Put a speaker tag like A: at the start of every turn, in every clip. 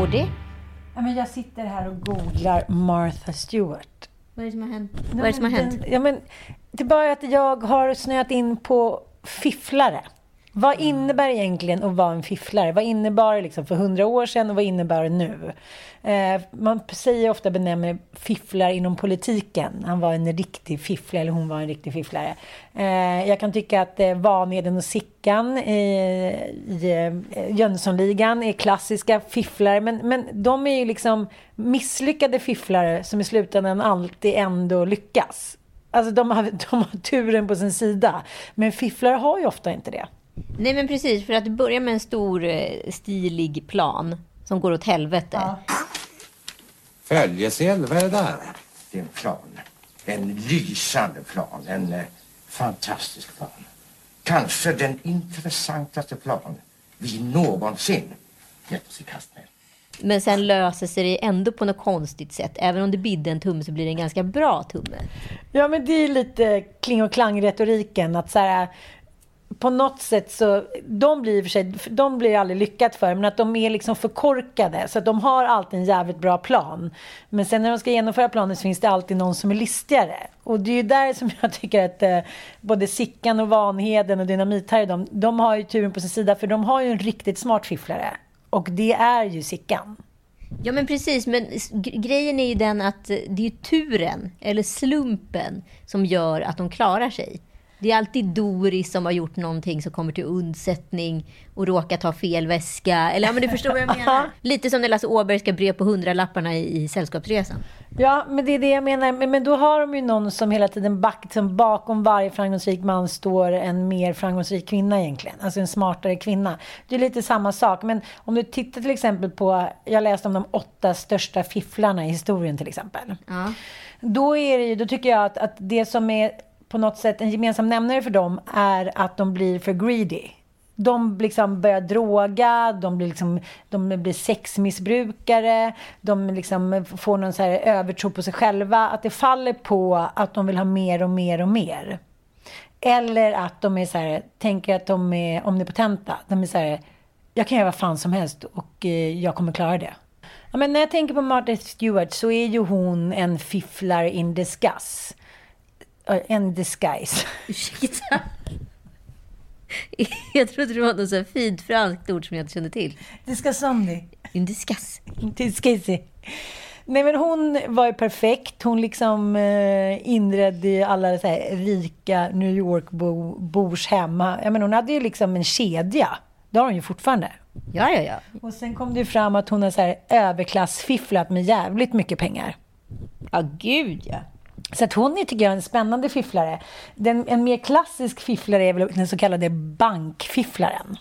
A: Går det?
B: Ja, men jag sitter här och googlar Martha Stewart.
A: Vad är det som har hänt? Vad är det som har hänt?
B: Den, ja, men, det är bara att jag har snöat in på fifflare. Vad innebär egentligen att vara en fifflare? Vad innebar det liksom för hundra år sedan och vad innebär det nu? Eh, man säger ofta benämner fifflare inom politiken. Han var en riktig fifflare, eller hon var en riktig fifflare. Eh, jag kan tycka att eh, Vanheden och Sickan i, i eh, Jönssonligan är klassiska fifflare. Men, men de är ju liksom misslyckade fifflare som i slutändan alltid ändå lyckas. Alltså de har, de har turen på sin sida. Men fifflare har ju ofta inte det.
A: Nej men precis, för att det börjar med en stor eh, stilig plan som går åt helvete.
B: Ja.
C: Följeseld, vad är det där?
D: Det är en plan. En lysande plan. En eh, fantastisk plan. Kanske den intressantaste plan vi någonsin gett oss i kast med.
A: Men sen löser sig det ändå på något konstigt sätt. Även om det bidde en tumme så blir det en ganska bra tumme.
B: Ja, men det är lite kling och klang-retoriken. Att så här, på något sätt så, de blir i och för sig, de blir aldrig lyckat för, men att de är liksom för korkade. Så att de har alltid en jävligt bra plan. Men sen när de ska genomföra planen så finns det alltid någon som är listigare. Och det är ju där som jag tycker att eh, både Sickan och Vanheden och Dynamit-Harry, de, de har ju turen på sin sida, för de har ju en riktigt smart fifflare. Och det är ju Sickan.
A: Ja men precis, men grejen är ju den att eh, det är turen, eller slumpen, som gör att de klarar sig. Det är alltid Doris som har gjort någonting som kommer till undsättning och råkar ta fel väska. Eller ja, men du förstår vad jag menar. Lite som när Lasse Åberg ska bre på hundralapparna i, i Sällskapsresan.
B: Ja, men det är det jag menar. Men, men då har de ju någon som hela tiden back, som bakom varje framgångsrik man står en mer framgångsrik kvinna egentligen. Alltså en smartare kvinna. Det är lite samma sak. Men om du tittar till exempel på, jag läste om de åtta största fifflarna i historien till exempel.
A: Ja.
B: Då, är det, då tycker jag att, att det som är på något sätt en gemensam nämnare för dem är att de blir för greedy. De liksom börjar droga, de blir, liksom, de blir sexmissbrukare, de liksom får någon så här övertro på sig själva. Att det faller på att de vill ha mer och mer och mer. Eller att de är så här, tänker att de är omnipotenta. De är så här, jag kan göra vad fan som helst och eh, jag kommer klara det. Ja, men när jag tänker på Martha Stewart så är ju hon en fifflare in disguise. En disguise.
A: Ursäkta? Jag trodde det var något så fint franskt ord som jag inte kände till.
B: Disguisandi.
A: En discuss.
B: Disguise. Nej men hon var ju perfekt. Hon liksom eh, inredde ju alla så här rika New York-bors hemma. Jag menar, hon hade ju liksom en kedja. Det har hon ju fortfarande.
A: Ja, ja, ja.
B: Och sen kom det ju fram att hon har så här överklassfifflat med jävligt mycket pengar.
A: Ja, gud ja.
B: Så att hon är, tycker jag, en spännande fifflare. Den, en mer klassisk fifflare är väl den så kallade bankfifflaren.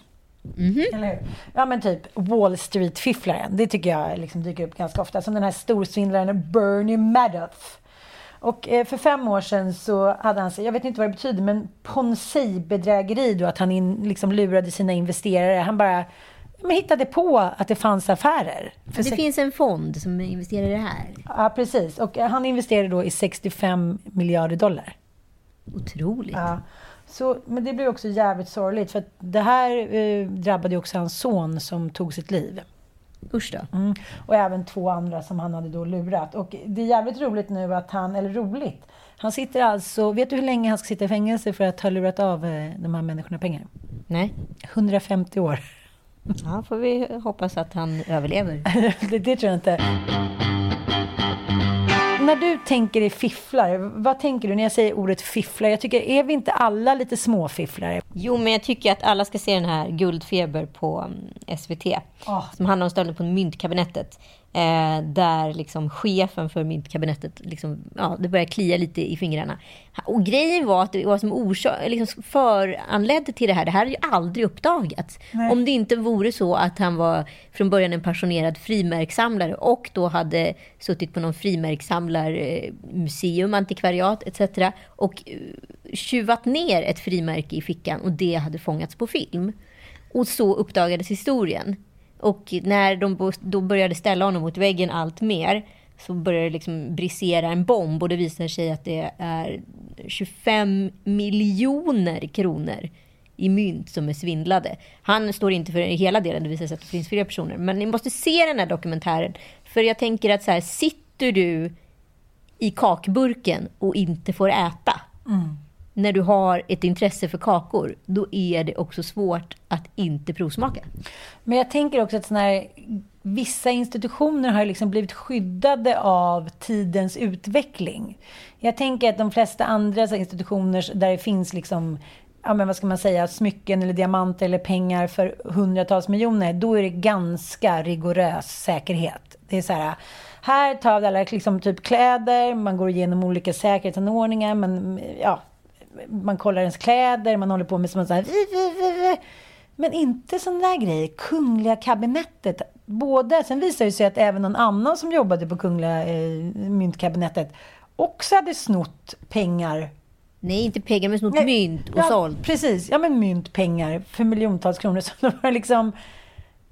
B: Eller hur? Ja, men typ Wall Street-fifflaren. Det tycker jag liksom dyker upp ganska ofta. Som den här storsvindlaren Bernie Madoff. Och eh, för fem år sedan så hade han, jag vet inte vad det betyder, men Ponzi-bedrägeri då, att han in, liksom lurade sina investerare. Han bara men hittade på att det fanns affärer.
A: Det finns en fond som investerar i det här.
B: Ja, precis. Och han investerade då i 65 miljarder dollar.
A: Otroligt.
B: Ja. Så, men det blev också jävligt sorgligt för det här eh, drabbade också hans son som tog sitt liv.
A: Usch då.
B: Mm. Och även två andra som han hade då lurat. Och det är jävligt roligt nu att han, eller roligt, han sitter alltså, vet du hur länge han ska sitta i fängelse för att ha lurat av eh, de här människorna pengar?
A: Nej.
B: 150 år.
A: Ja, får vi hoppas att han överlever.
B: det, det tror jag inte. När du tänker i fifflare, vad tänker du när jag säger ordet fifflare? Jag tycker, är vi inte alla lite småfifflare?
A: Jo, men jag tycker att alla ska se den här Guldfeber på mm, SVT. Oh. Som handlar om stölden på myntkabinettet. Eh, där liksom chefen för myntkabinettet, liksom, ja, det börjar klia lite i fingrarna. Och grejen var att det var som orsak, liksom föranledde till det här. Det här har ju aldrig uppdagats. Nej. Om det inte vore så att han var från början en passionerad frimärkssamlare och då hade suttit på någon frimärkssamlarmuseum, antikvariat etc. och eh, tjuvat ner ett frimärke i fickan och det hade fångats på film. Och så uppdagades historien. Och när de då började ställa honom mot väggen allt mer så började det liksom brisera en bomb och det visar sig att det är 25 miljoner kronor i mynt som är svindlade. Han står inte för hela delen, det visar sig att det finns fler personer. Men ni måste se den här dokumentären. För jag tänker att så här, sitter du i kakburken och inte får äta, mm när du har ett intresse för kakor, då är det också svårt att inte provsmaka.
B: Men jag tänker också att såna här, vissa institutioner har liksom blivit skyddade av tidens utveckling. Jag tänker att de flesta andra institutioner där det finns liksom ja, men vad ska man säga, smycken eller diamanter eller pengar för hundratals miljoner, då är det ganska rigorös säkerhet. Det är så här, här tar vi alla liksom typ kläder, man går igenom olika säkerhetsanordningar, men ja, man kollar ens kläder, man håller på med sånt här... Men inte sån där grejer. Kungliga kabinettet. Både, sen visade det sig att även någon annan som jobbade på Kungliga eh, myntkabinettet också hade snott pengar.
A: Nej, inte pengar, men snott mynt och
B: ja,
A: sålt.
B: Precis, ja men mynt, pengar för miljontals kronor. Så det var liksom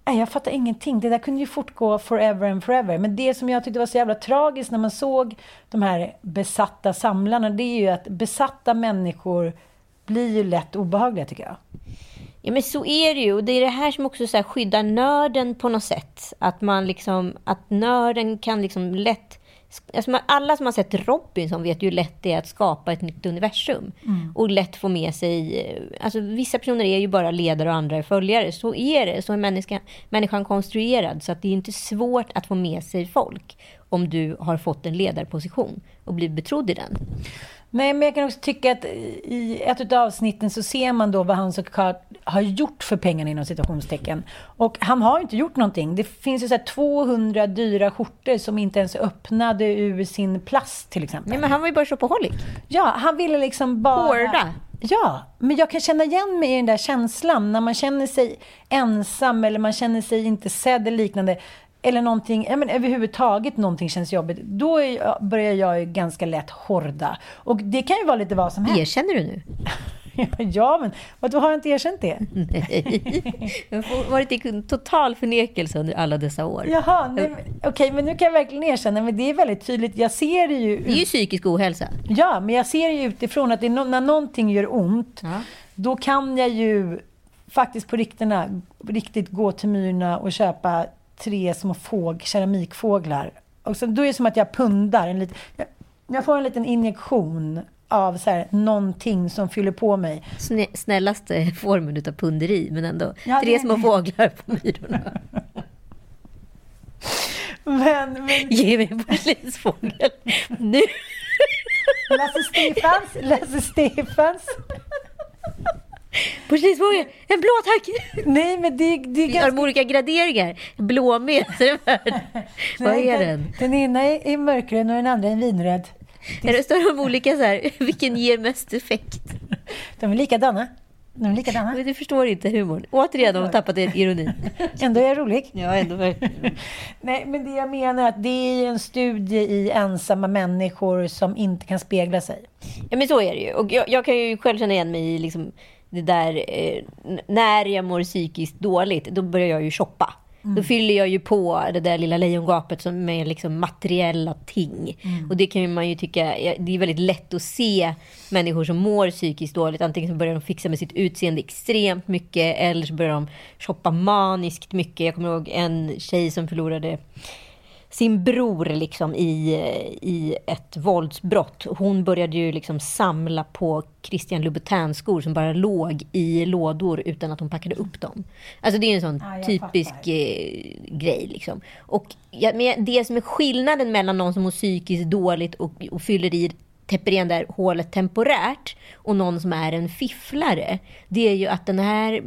B: Nej, jag fattar ingenting. Det där kunde ju fortgå forever and forever. Men det som jag tyckte var så jävla tragiskt när man såg de här besatta samlarna, det är ju att besatta människor blir ju lätt obehagliga, tycker jag.
A: Ja, men så är det ju. Och det är det här som också så skyddar nörden på något sätt. Att man liksom, att nörden kan liksom lätt Alltså alla som har sett Robinson vet ju hur lätt det är att skapa ett nytt universum. Mm. Och lätt få med sig... Eh, alltså vissa personer är ju bara ledare och andra är följare. Så är det. Så är människan, människan konstruerad. Så att det är inte svårt att få med sig folk om du har fått en ledarposition och blivit betrodd i den.
B: Nej, men jag kan också tycka att i ett av avsnitten så ser man då vad han såklart har gjort för pengarna inom citationstecken. Och han har inte gjort någonting. Det finns ju så 200 dyra skjortor som inte ens öppnade ur sin plast till exempel.
A: Nej, men han var ju bara shopaholic.
B: Ja, han ville liksom bara...
A: Hårda.
B: Ja, men jag kan känna igen mig i den där känslan när man känner sig ensam eller man känner sig inte sedd eller liknande eller någonting, ja, men överhuvudtaget någonting känns jobbigt, då är, börjar jag ju ganska lätt horda. Och det kan ju vara lite vad som helst.
A: Erkänner du nu?
B: ja, men vadå, har jag inte erkänt det?
A: Nej, jag har varit i total förnekelse under alla dessa år.
B: Jaha, okej, okay, men nu kan jag verkligen erkänna, men det är väldigt tydligt, jag ser det ju...
A: Det är ju psykisk ohälsa.
B: Ja, men jag ser ju utifrån att det no när någonting gör ont, ja. då kan jag ju faktiskt på rikterna, riktigt gå till Myrorna och köpa tre små fåg, keramikfåglar. Och så, då är det som att jag pundar. En lit, jag, jag får en liten injektion av så här, någonting som fyller på mig.
A: snällaste formen av punderi, men ändå. Ja, tre små fåglar på myrorna.
B: men, men...
A: Ge mig en porslinsfågel nu!
B: Lasse Stefans, Lasse Stefans.
A: Porslinsfågel, en blå tack!
B: Nej, men det, det är
A: ganska... De olika graderingar? Blå metervärd. Vad är den?
B: Den ena är mörkgrön och den andra är vinröd.
A: Det... Är det står de olika så här, vilken ger mest effekt?
B: De är likadana. De är likadana.
A: Men Du förstår inte humorn. Återigen har de tappat ironin.
B: Ändå är jag rolig.
A: Ja, ändå.
B: Nej, men det jag menar är att det är en studie i ensamma människor som inte kan spegla sig.
A: Ja, men så är det ju. Och jag, jag kan ju själv känna igen mig i liksom det där... Eh, när jag mår psykiskt dåligt, då börjar jag ju shoppa. Då fyller jag ju på det där lilla lejongapet som med liksom materiella ting. Och det kan man ju tycka, det är väldigt lätt att se människor som mår psykiskt dåligt. Antingen så börjar de fixa med sitt utseende extremt mycket eller så börjar de shoppa maniskt mycket. Jag kommer ihåg en tjej som förlorade sin bror liksom i, i ett våldsbrott. Hon började ju liksom samla på Christian Louboutin-skor som bara låg i lådor utan att hon packade upp dem. Alltså det är en sån
B: Ja,
A: typisk
B: fattar.
A: eh, grej. Liksom. Och ja, men det som är skillnaden mellan någon som mår psykiskt dåligt och, och fyller i täpper igen där hålet temporärt och någon som är en fifflare, det är ju att den här,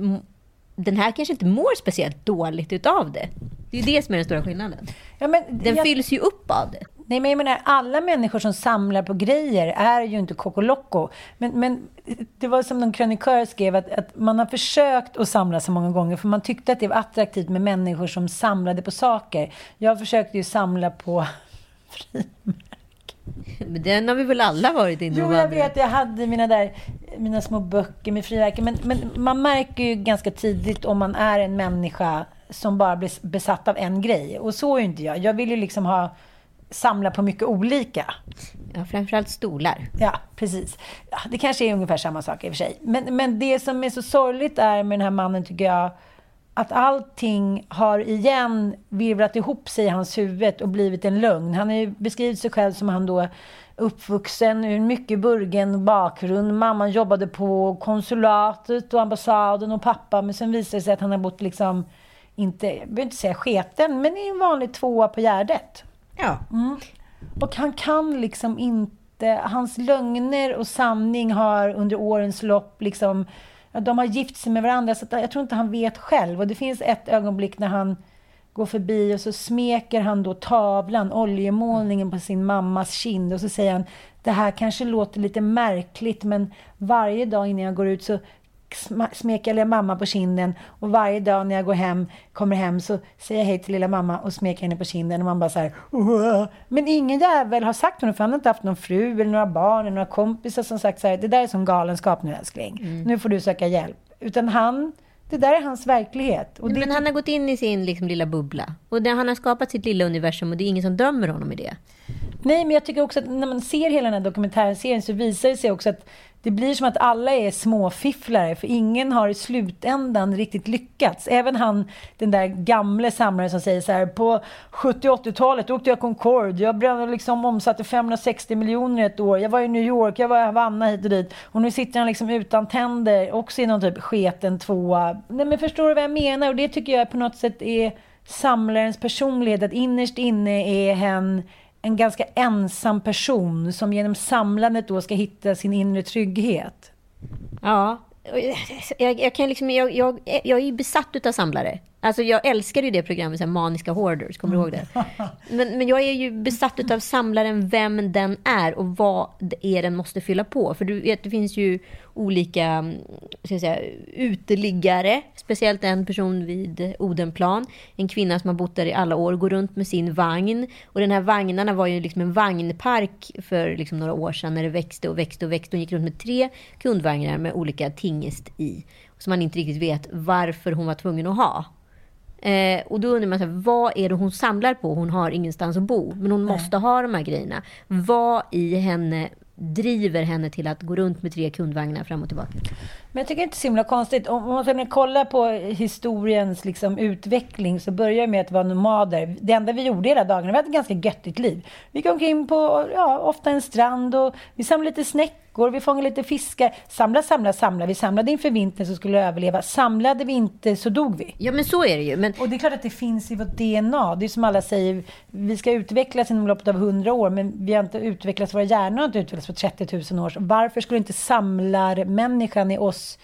A: den här kanske inte mår speciellt dåligt utav det. Det är ju det som är den stora skillnaden.
B: Ja, men
A: Den
B: jag-
A: fylls ju upp av det.
B: Nej, men jag menar, alla människor som samlar på grejer är ju inte kokoloko. Men, men det var som någon krönikör skrev, att, att man har försökt att samla så många gånger, för man tyckte att det var attraktivt med människor som samlade på saker. Jag försökte ju samla på
A: Men den har vi väl alla varit inne och
B: Jo, jag vet. Jag hade mina, där, mina små böcker med frimärken. Men, men man märker ju ganska tidigt om man är en människa som bara blir besatt av en grej. Och så är ju inte jag. Jag vill ju liksom ha samla på mycket olika.
A: Ja, framförallt stolar.
B: Ja, precis. Ja, det kanske är ungefär samma sak i och för sig. Men, men det som är så sorgligt är med den här mannen, tycker jag, att allting har igen virvlat ihop sig i hans huvud och blivit en lögn. Han har ju beskrivit sig själv som han då uppvuxen ur en mycket burgen bakgrund. Mamman jobbade på konsulatet och ambassaden och pappa. Men sen visade det sig att han har bott liksom, inte, jag behöver inte säga sketen, men i en vanlig tvåa på Gärdet.
A: Ja.
B: Och han kan liksom inte... Hans lögner och sanning har under årens lopp liksom... De har gift sig med varandra, så jag tror inte han vet själv. Och det finns ett ögonblick när han går förbi och så smeker han då tavlan, oljemålningen på sin mammas kind och så säger han det här kanske låter lite märkligt men varje dag innan jag går ut så smeker jag mamma på kinden och varje dag när jag går hem, kommer hem så säger jag hej till lilla mamma och smeker henne på kinden och man bara så här "Åh." Men ingen jävel har sagt honom för han har inte haft någon fru eller några barn eller några kompisar som sagt så här det där är som galenskap nu älskling. Nu får du söka hjälp. Utan han, det där är hans verklighet. Och det,
A: Men han har gått in i sin liksom, lilla bubbla. Och det, han har skapat sitt lilla universum och det är ingen som dömer honom i det.
B: Nej, men jag tycker också att när man ser hela den här dokumentärserien så visar det sig också att det blir som att alla är småfifflare för ingen har i slutändan riktigt lyckats. Även han, den där gamle samlaren som säger så här på 70 80-talet åkte jag Concorde, jag brände liksom omsatte 560 miljoner ett år, jag var i New York, jag var i Havanna hit och dit och nu sitter han liksom utan tänder, också i någon typ sketen tvåa. Nej men förstår du vad jag menar? Och det tycker jag på något sätt är samlarens personlighet, att innerst inne är hen en ganska ensam person som genom samlandet då ska hitta sin inre trygghet.
A: Ja. Jag, jag, kan liksom, jag, jag, jag är ju besatt utav samlare. Alltså jag älskar ju det programmet, så här, Maniska Hoarders, kommer du ihåg det? Men, men jag är ju besatt utav samlaren, vem den är och vad det är den måste fylla på. För du vet, det finns ju olika mm, ska jag säga, uteliggare, speciellt en person vid Odenplan, en kvinna som har bott där i alla år, går runt med sin vagn. Och den här vagnarna var ju liksom en vagnpark för liksom några år sedan när det växte och växte och växte. Hon gick runt med tre kundvagnar med olika tingest i. Som man inte riktigt vet varför hon var tvungen att ha. Eh, och då undrar man, så här, vad är det hon samlar på? Hon har ingenstans att bo, men hon måste ha de här grejerna. Vad i henne driver henne till att gå runt med tre kundvagnar fram och tillbaka?
B: Men jag tycker inte det är så himla konstigt. Om man kollar på historiens liksom, utveckling så börjar det med att vara nomader. Det enda vi gjorde hela dagarna, vi hade ett ganska göttigt liv. Vi gick omkring på, ja, ofta en strand och vi samlade lite snäckor, vi fångade lite fiskar. Samla, samla, samla. Vi samlade inför vintern så skulle överleva. Samlade vi inte så dog vi.
A: Ja, men så är det ju. Men
B: Och det är klart att det finns i vårt DNA. Det är som alla säger, vi ska utvecklas inom loppet av 100 år, men vi har inte utvecklats, våra hjärnor har inte utvecklats på 30 000 år. Så varför skulle inte samlarmänniskan i oss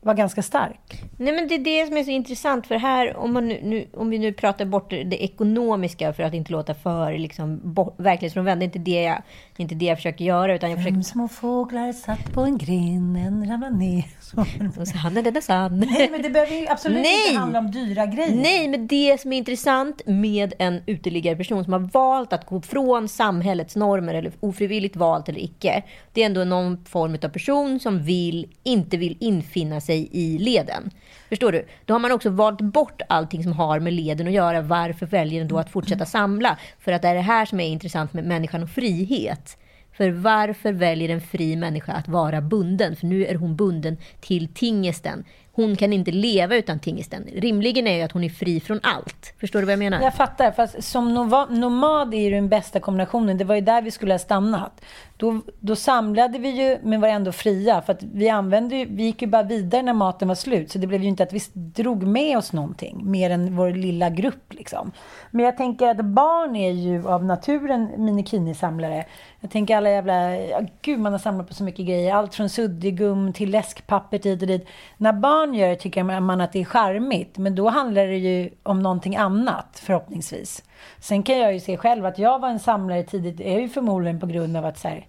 B: var ganska stark.
A: Nej, men det är det som är så intressant. För här, om, man nu, nu, om vi nu pratar bort det ekonomiska för att inte låta för liksom, bort, verklighetsfrånvänd. Det är inte det, jag, inte det jag försöker göra. Utan jag försöker...
B: Fem små fåglar satt på en gren, en ramlade ner. Så.
A: Och sann är denna sann.
B: Nej, men det behöver ju absolut
A: Nej!
B: inte handla om dyra grejer.
A: Nej, men det som är intressant med en uteliggarperson som har valt att gå från samhällets normer, eller ofrivilligt valt eller icke, det är ändå någon form av person som vill, inte vill infinna sig i leden. Förstår du? Då har man också valt bort allting som har med leden att göra. Varför väljer den då att fortsätta samla? För att det är det här som är intressant med människan och frihet. För varför väljer en fri människa att vara bunden? För nu är hon bunden till tingesten. Hon kan inte leva utan tingesten. Rimligen är ju att hon är fri från allt. Förstår du vad jag menar?
B: Jag fattar, fast som nomad är ju den bästa kombinationen. Det var ju där vi skulle ha stannat. Då, då samlade vi ju, men var ändå fria. För att vi, använde ju, vi gick ju bara vidare när maten var slut. Så det blev ju inte att vi drog med oss någonting, mer än vår lilla grupp. Liksom. Men jag tänker att barn är ju av naturen minikinisamlare. Jag tänker alla jävla... Ja, gud, man har samlat på så mycket grejer. Allt från suddigum till läskpapper hit och dit. När barn gör det tycker man att det är charmigt. Men då handlar det ju om någonting annat, förhoppningsvis. Sen kan jag ju se själv att jag var en samlare tidigt. Det är ju förmodligen på grund av att så här,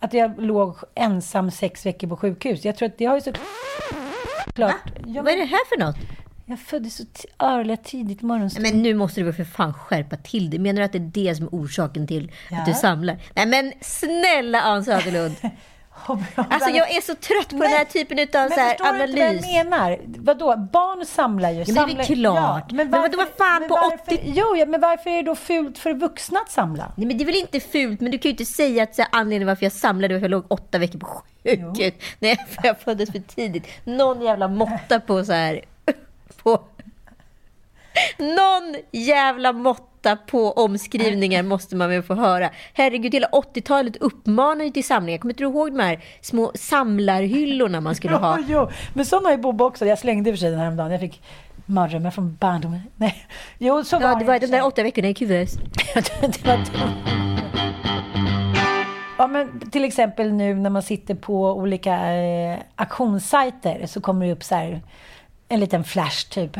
B: att jag låg ensam sex veckor på sjukhus. Jag tror att det har ju så... Klart. Jag,
A: Vad är det här för något?
B: jag föddes så t- örliga tidigt morgonstund.
A: Men nu måste du väl för fan skärpa till dig. Menar du att det är det som är orsaken till
B: Ja.
A: att du samlar? Nej men snälla Ann Söderlund. Alltså jag är så trött på den här typen av
B: Men
A: så här,
B: förstår du inte vad jag menar? Vadå? Barn samlar ju.
A: men det är väl
B: samlar...
A: klart. Men vadå, vad fan,
B: men
A: på
B: varför...
A: 80
B: Jo, ja, men varför är det då fult för vuxna att samla?
A: Nej men det är väl inte fult, men du kan ju inte säga att så här, anledningen varför jag samlade var för jag låg åtta veckor på sjukhus. Nej, för jag föddes för tidigt. Någon jävla måtta på så här... På... Någon jävla måtta på omskrivningar måste man väl få höra. Herregud, hela 80-talet uppmanar ju till samlingar. Kommer inte du ihåg de här små samlarhyllorna man skulle ha?
B: Jo, jo. Men sån har ju Bob också. Jag slängde i och för sig den häromdagen. Jag fick mardrömmar från barndomen. Nej. Jo, så var
A: Ja, det var de där åtta veckorna i kuvös.
B: Ja, men till exempel nu när man sitter på olika eh, auktionssajter så kommer det upp så här en liten flash typ.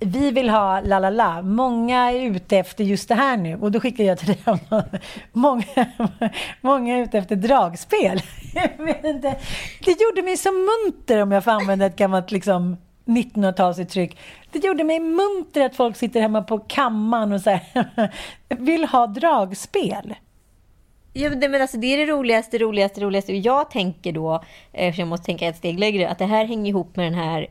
B: Vi vill ha la la la. Många är ute efter just det här nu. Och då skickar jag till dig. Många, många är ute efter dragspel. Inte. Det gjorde mig så munter om jag får använda ett gammalt liksom 1900-talsuttryck. Det gjorde mig munter att folk sitter hemma på kammaren och så här, vill ha dragspel.
A: Ja, men det, alltså, det är det roligaste, roligaste, roligaste. Jag tänker då, eftersom jag måste tänka ett steg längre, att det här hänger ihop med den här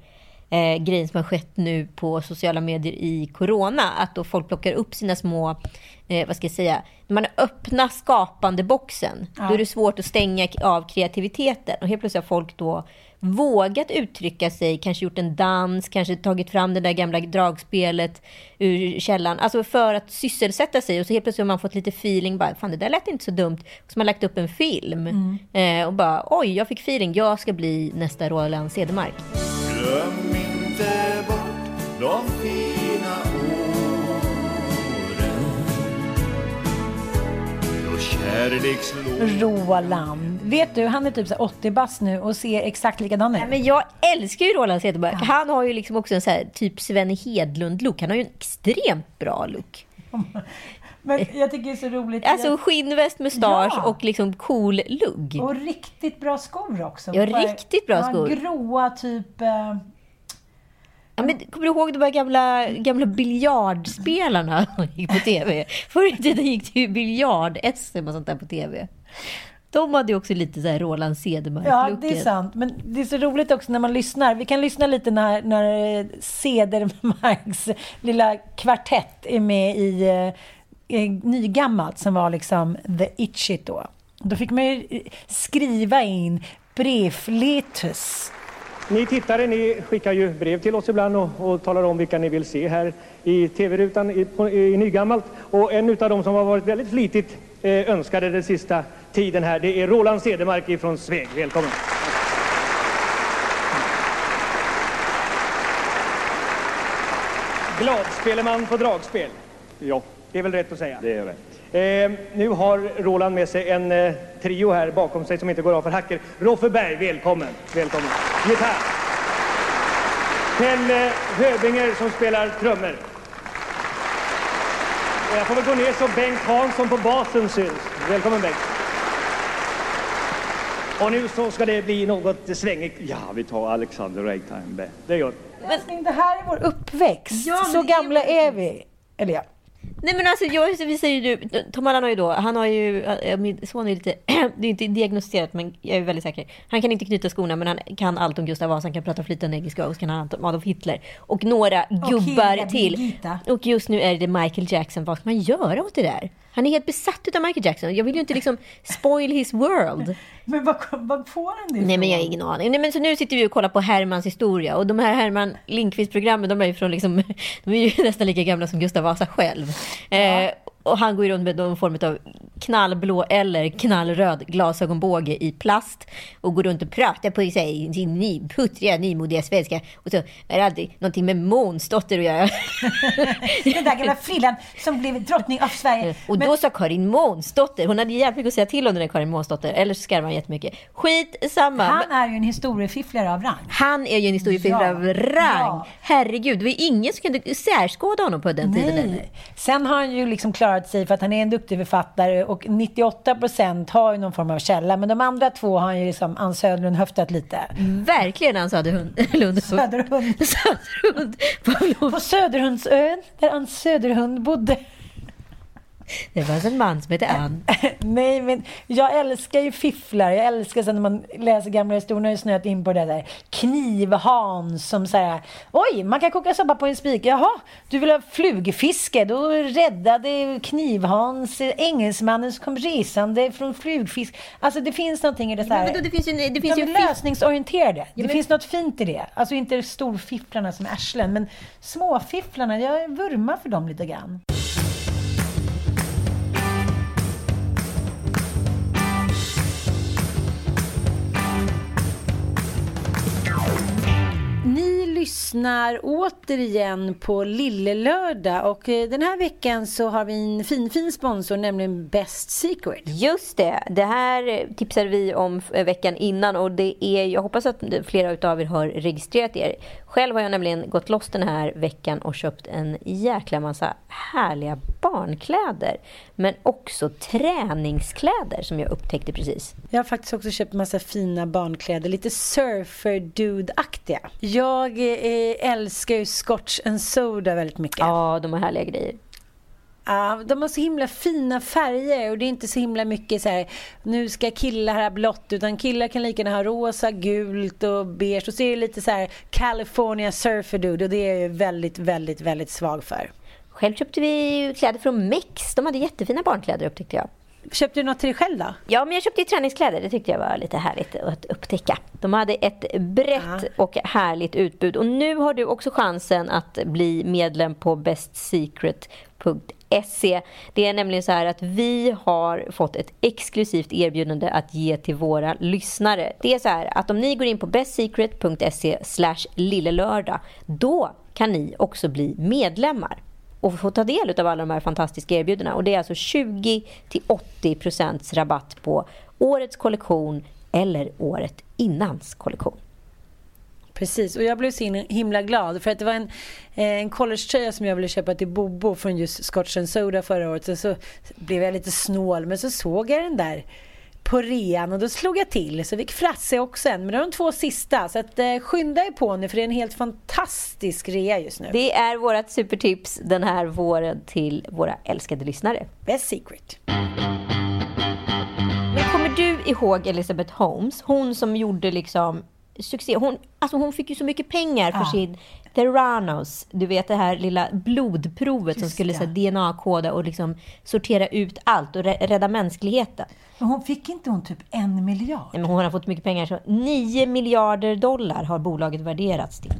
A: eh, grejen som har skett nu på sociala medier i corona. Att då folk plockar upp sina små, eh, vad ska jag säga, när man öppnar skapande boxen, då är det svårt att stänga av kreativiteten. Och helt plötsligt har folk då vågat uttrycka sig, kanske gjort en dans, kanske tagit fram det där gamla dragspelet ur källan. Alltså för att sysselsätta sig. Och så helt plötsligt har man fått lite feeling. Bara, Fan, det där lät inte så dumt. Och så har man lagt upp en film. Eh, och bara, oj, jag fick feeling. Jag ska bli nästa Roland Cedermark.
E: Glöm inte bort de fina åren Då
B: Roland. Vet du, han är typ så här 80 bast nu och ser exakt likadan ut.
A: Nej, men jag älskar ju Roland Cedermark. Han har ju liksom också en så här, typ Svenne Hedlund-look. Han har ju en extremt bra look.
B: Men jag tycker det är så roligt.
A: Alltså skinnväst, mustasch
B: Ja.
A: och liksom cool lugg.
B: Och riktigt bra skor också.
A: Ja, riktigt bra
B: ja,
A: skor.
B: Gråa typ...
A: Ja, men, kommer du ihåg de här gamla, gamla biljardspelarna som gick på tv? Förr i tiden gick det ju biljard-SM och sånt där på tv. De hade ju också lite så här Roland
B: Cedermark-looken.
A: Ja,
B: det är sant. Men det är så roligt också när man lyssnar. Vi kan lyssna lite när, när Cedermarks lilla kvartett är med i eh, i Nygammalt som var liksom The Itchit då. Då fick man ju skriva in brevletus.
C: Ni tittare ni skickar ju brev till oss ibland och, och talar om vilka ni vill se här i tv-rutan i, i Nygammalt. Och en utav dem som har varit väldigt flitigt eh, önskade den sista tiden här, det är Roland Cedermark ifrån Sveg. Välkommen! Gladspeleman på dragspel. Ja. Det är väl rätt att säga? Det är rätt. Eh, nu har Roland med sig en eh, trio här bakom sig som inte går av för hacker. Roffe Berg, välkommen. Välkommen. Gitarr. Pelle Höbinger som spelar trummor. Och jag får väl gå ner så Bengt Hansson på basen syns. Välkommen Bengt. Och nu så ska det bli något svängigt. Ja, vi tar Alexander Ragtime. Det gör vi.
B: Men det här är vår uppväxt.
A: Ja, men
B: så gamla är vi. Eller ja.
A: Nej men alltså, jag, vi säger ju, Tom Allan har ju då, han har ju, äh, min son är lite, det är inte diagnostiserat men jag är väldigt säker. Han kan inte knyta skorna men han kan allt om Gustav Vasa, han kan prata flytande engelska och så kan han allt om Adolf Hitler. Och några gubbar
B: Hilda
A: till.
B: Birgitta.
A: Och just nu är det Michael Jackson, vad ska man göra åt det där? Han är helt besatt av Michael Jackson. Jag vill ju inte liksom spoil his world.
B: Men vad, vad får han det
A: Nej men jag har
B: ifrån?
A: ingen aning. Nej, men så nu sitter vi och kollar på Hermans historia och de här Herman Lindqvist-programmen de är ju från liksom, de är ju nästan lika gamla som Gustav Vasa själv. Eh, och han går ju runt med någon form av knallblå eller knallröd glasögonbåge i plast och går runt och pratar på sig, sin ny, puttriga nymodiga svenska och så är det alltid någonting med Månsdotter att göra.
B: Den där gamla frillan som blev drottning av Sverige.
A: Och då sa Karin Månsdotter, hon hade jävligt mycket att säga till om den där Karin Månsdotter, eller så skarvade han jättemycket. Skit samma.
B: Han är ju en historiefifflare av rang.
A: Han är ju en historiefilm
B: Ja,
A: av rang.
B: ja.
A: Herregud, det var ingen som kunde särskåda honom på den tiden. Eller?
B: Nej. Sen har han ju liksom klarat sig för att han är en duktig författare och 98 procent har ju någon form av källa. Men de andra två har han ju liksom Ann Söderlund höftat lite.
A: Verkligen han Söderhund. Lund.
B: Söderhund.
A: Söderhund.
B: På Söderhundsön, där Ann Söderhund bodde.
A: Det fanns en man som hette Ann.
B: Nej, men jag älskar ju fifflar. Jag älskar sen när man läser gamla historier. Jag har snöat in på det där. Kniv-Hans som säger Oj, man kan koka soppa på en spik. Jaha, du vill ha flugfiske? Då räddade Kniv-Hans engelsmannen som kom resande från flugfisk. Alltså det finns någonting i det så här.
A: Men det finns ju, det
B: Ja,
A: finns ju
B: lösningsorienterade. det
A: men-
B: finns något fint i det. Alltså inte storfifflarna som arslen, men småfifflarna. Jag vurmar för dem lite grann. Ni lyssnar återigen på Lillelördag och eh, den här veckan så har vi en fin, fin sponsor, nämligen Best Secret.
A: Just det, det här tipsade vi om eh, veckan innan och det är, jag hoppas att flera utav er har registrerat er. Själv har jag nämligen gått loss den här veckan och köpt en jäkla massa härliga barnkläder. Men också träningskläder som jag upptäckte precis.
B: Jag har faktiskt också köpt massa fina barnkläder, lite surfer dude-aktiga. Jag eh, älskar ju Scotch and Soda väldigt mycket.
A: Ja, de har härliga grejer.
B: Ja, de har så himla fina färger och det är inte så himla mycket så här nu ska killar ha blått utan killar kan lika gärna ha rosa, gult och beige och så är det lite så här California surfer dude och det är jag väldigt, väldigt, väldigt svag för.
A: Själv köpte vi kläder från Mex. De hade jättefina barnkläder upptäckte jag.
B: Köpte du något till dig själv då?
A: Ja, men jag köpte ju träningskläder. Det tyckte jag var lite härligt att upptäcka. De hade ett brett och härligt utbud. Och nu har du också chansen att bli medlem på bestsecret.se. Det är nämligen så här att vi har fått ett exklusivt erbjudande att ge till våra lyssnare. Det är så här att om ni går in på bestsecret.se slash lillelördag, då kan ni också bli medlemmar och få ta del av alla de här fantastiska erbjudandena. Och det är alltså 20-80% rabatt på årets kollektion eller året innans kollektion.
B: Precis, och jag blev så himla glad för att det var en, eh, en collegetröja som jag ville köpa till Bobo från just Scotch and Soda förra året. Sen så blev jag lite snål men så såg jag den där på rean och då slog jag till. Så fick Frasse också en, men det var de två sista. Så att, eh, skynda er på nu för det är en helt fantastisk rea just nu.
A: Det är vårt supertips den här våren till våra älskade lyssnare.
B: Best Secret.
A: Men kommer du ihåg Elizabeth Holmes? Hon som gjorde liksom succé. Hon, alltså hon fick ju så mycket pengar för
B: Ja.
A: sin Theranos, du vet det här lilla blodprovet som
B: Just
A: skulle
B: det.
A: så här DNA-koda och liksom sortera ut allt och rä- rädda mänskligheten.
B: Men hon fick inte hon typ en miljard?
A: Nej, men hon har fått mycket pengar. Så 9 miljarder dollar har bolaget värderats till.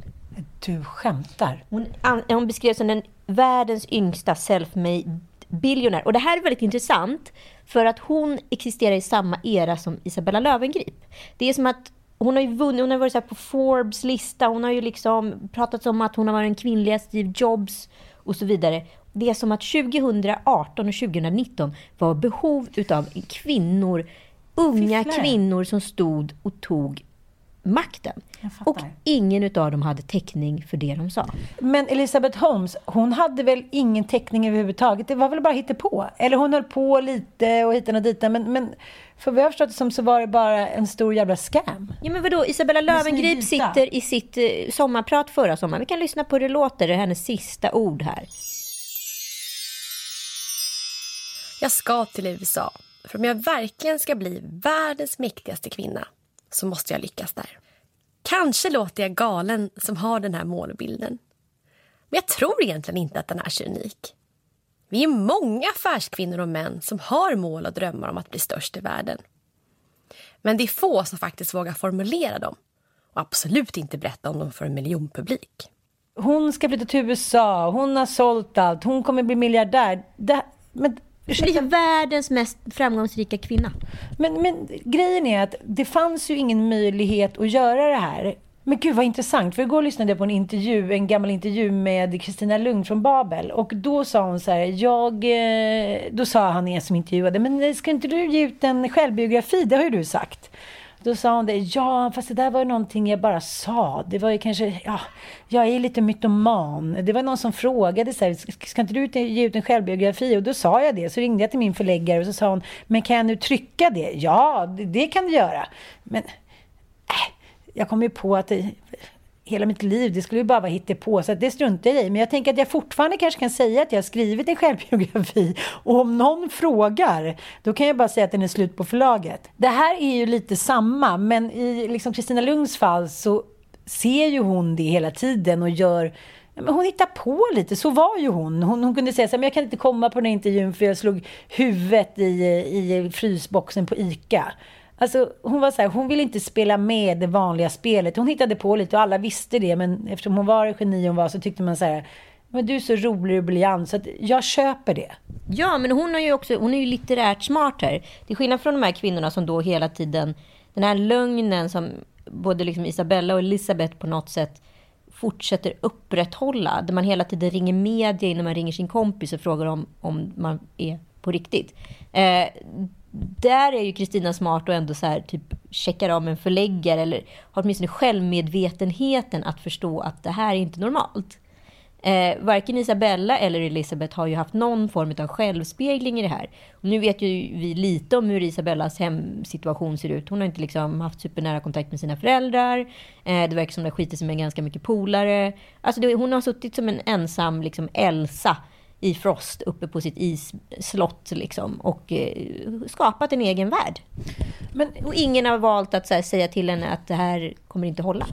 B: Du skämtar?
A: Hon, hon beskrevs som den världens yngsta self-made billionaire. Och det här är väldigt intressant för att hon existerar i samma era som Isabella Löwengrip. Det är som att hon har ju vunnit, hon har varit så på Forbes lista, hon har ju liksom pratat om att hon har varit den kvinnliga Steve Jobs och så vidare. Det är som att 2018 och 2019 var behov utav kvinnor, unga
B: Fifflare.
A: kvinnor som stod och tog makten. Och ingen utav dem hade täckning för det de sa.
B: Men Elizabeth Holmes, hon hade väl ingen täckning överhuvudtaget? Det var väl bara på Eller hon höll på lite och hitan och ditan. Men, men för vad jag har förstått det som så var det bara en stor jävla scam.
A: Ja men vadå, Isabella Löwengrip sitter i sitt eh, sommarprat förra sommaren. Vi kan lyssna på hur det låter, det är hennes sista ord här.
F: Jag ska till USA. För om jag verkligen ska bli världens mäktigaste kvinna så måste jag lyckas där. Kanske låter jag galen som har den här målbilden. Men jag tror egentligen inte att den är så unik. Vi är många affärskvinnor och män som har mål och drömmar om att bli störst i världen. Men det är få som faktiskt vågar formulera dem och absolut inte berätta om dem för en miljonpublik.
B: Hon ska flytta till USA, hon har sålt allt, hon kommer bli miljardär. Det, men
A: bli världens mest framgångsrika kvinna.
B: Men, men grejen är att det fanns ju ingen möjlighet att göra det här. Men gud vad intressant, för igår lyssnade jag på en intervju, en gammal intervju med Kristina Lund från Babel. Och då sa hon så här, jag, eh, då sa han som intervjuade, men ska inte du ge ut en självbiografi? Det har ju du sagt. Då sa hon det, ja fast det där var ju någonting jag bara sa. Det var ju kanske, ja, jag är lite mytoman. Det var någon som frågade så här, ska inte du ge ut en självbiografi? Och då sa jag det. Så ringde jag till min förläggare och så sa hon, men kan jag nu trycka det? Ja, det, det kan du göra. Men, äh, jag kom ju på att det, hela mitt liv. Det skulle ju bara vara hittepå, så det struntar jag i. Men jag tänker att jag fortfarande kanske kan säga att jag har skrivit en självbiografi. Och om någon frågar, då kan jag bara säga att den är slut på förlaget. Det här är ju lite samma, men i liksom Kristina Lunds fall så ser ju hon det hela tiden och gör men hon hittar på lite, så var ju hon. Hon, hon kunde säga så här, men jag kan inte komma på den här intervjun för jag slog huvudet i, i frysboxen på ICA. Alltså, hon var så här, hon ville inte spela med det vanliga spelet. Hon hittade på lite och alla visste det. Men eftersom hon var det geni hon var så tyckte man så här, men du är så rolig och briljant så att jag köper det.
A: Ja, men hon är ju också, hon är ju litterärt smart här. Till skillnad från de här kvinnorna som då hela tiden, den här lögnen som både liksom Isabella och Elisabeth på något sätt fortsätter upprätthålla. Där man hela tiden ringer media innan man ringer sin kompis och frågar om, om man är på riktigt. Eh, där är ju Kristina smart och ändå så här, typ checkar av med en förläggare eller har åtminstone självmedvetenheten att förstå att det här är inte normalt. Eh, varken Isabella eller Elisabeth har ju haft någon form av självspegling i det här. Och nu vet ju vi lite om hur Isabellas hemsituation ser ut. Hon har inte liksom haft supernära kontakt med sina föräldrar. Eh, det verkar som det skiter sig med ganska mycket polare. Alltså det, hon har suttit som en ensam liksom Elsa i Frost uppe på sitt isslott liksom, och eh, skapat en egen värld. Men, och ingen har valt att här, säga till henne att det här kommer inte hålla.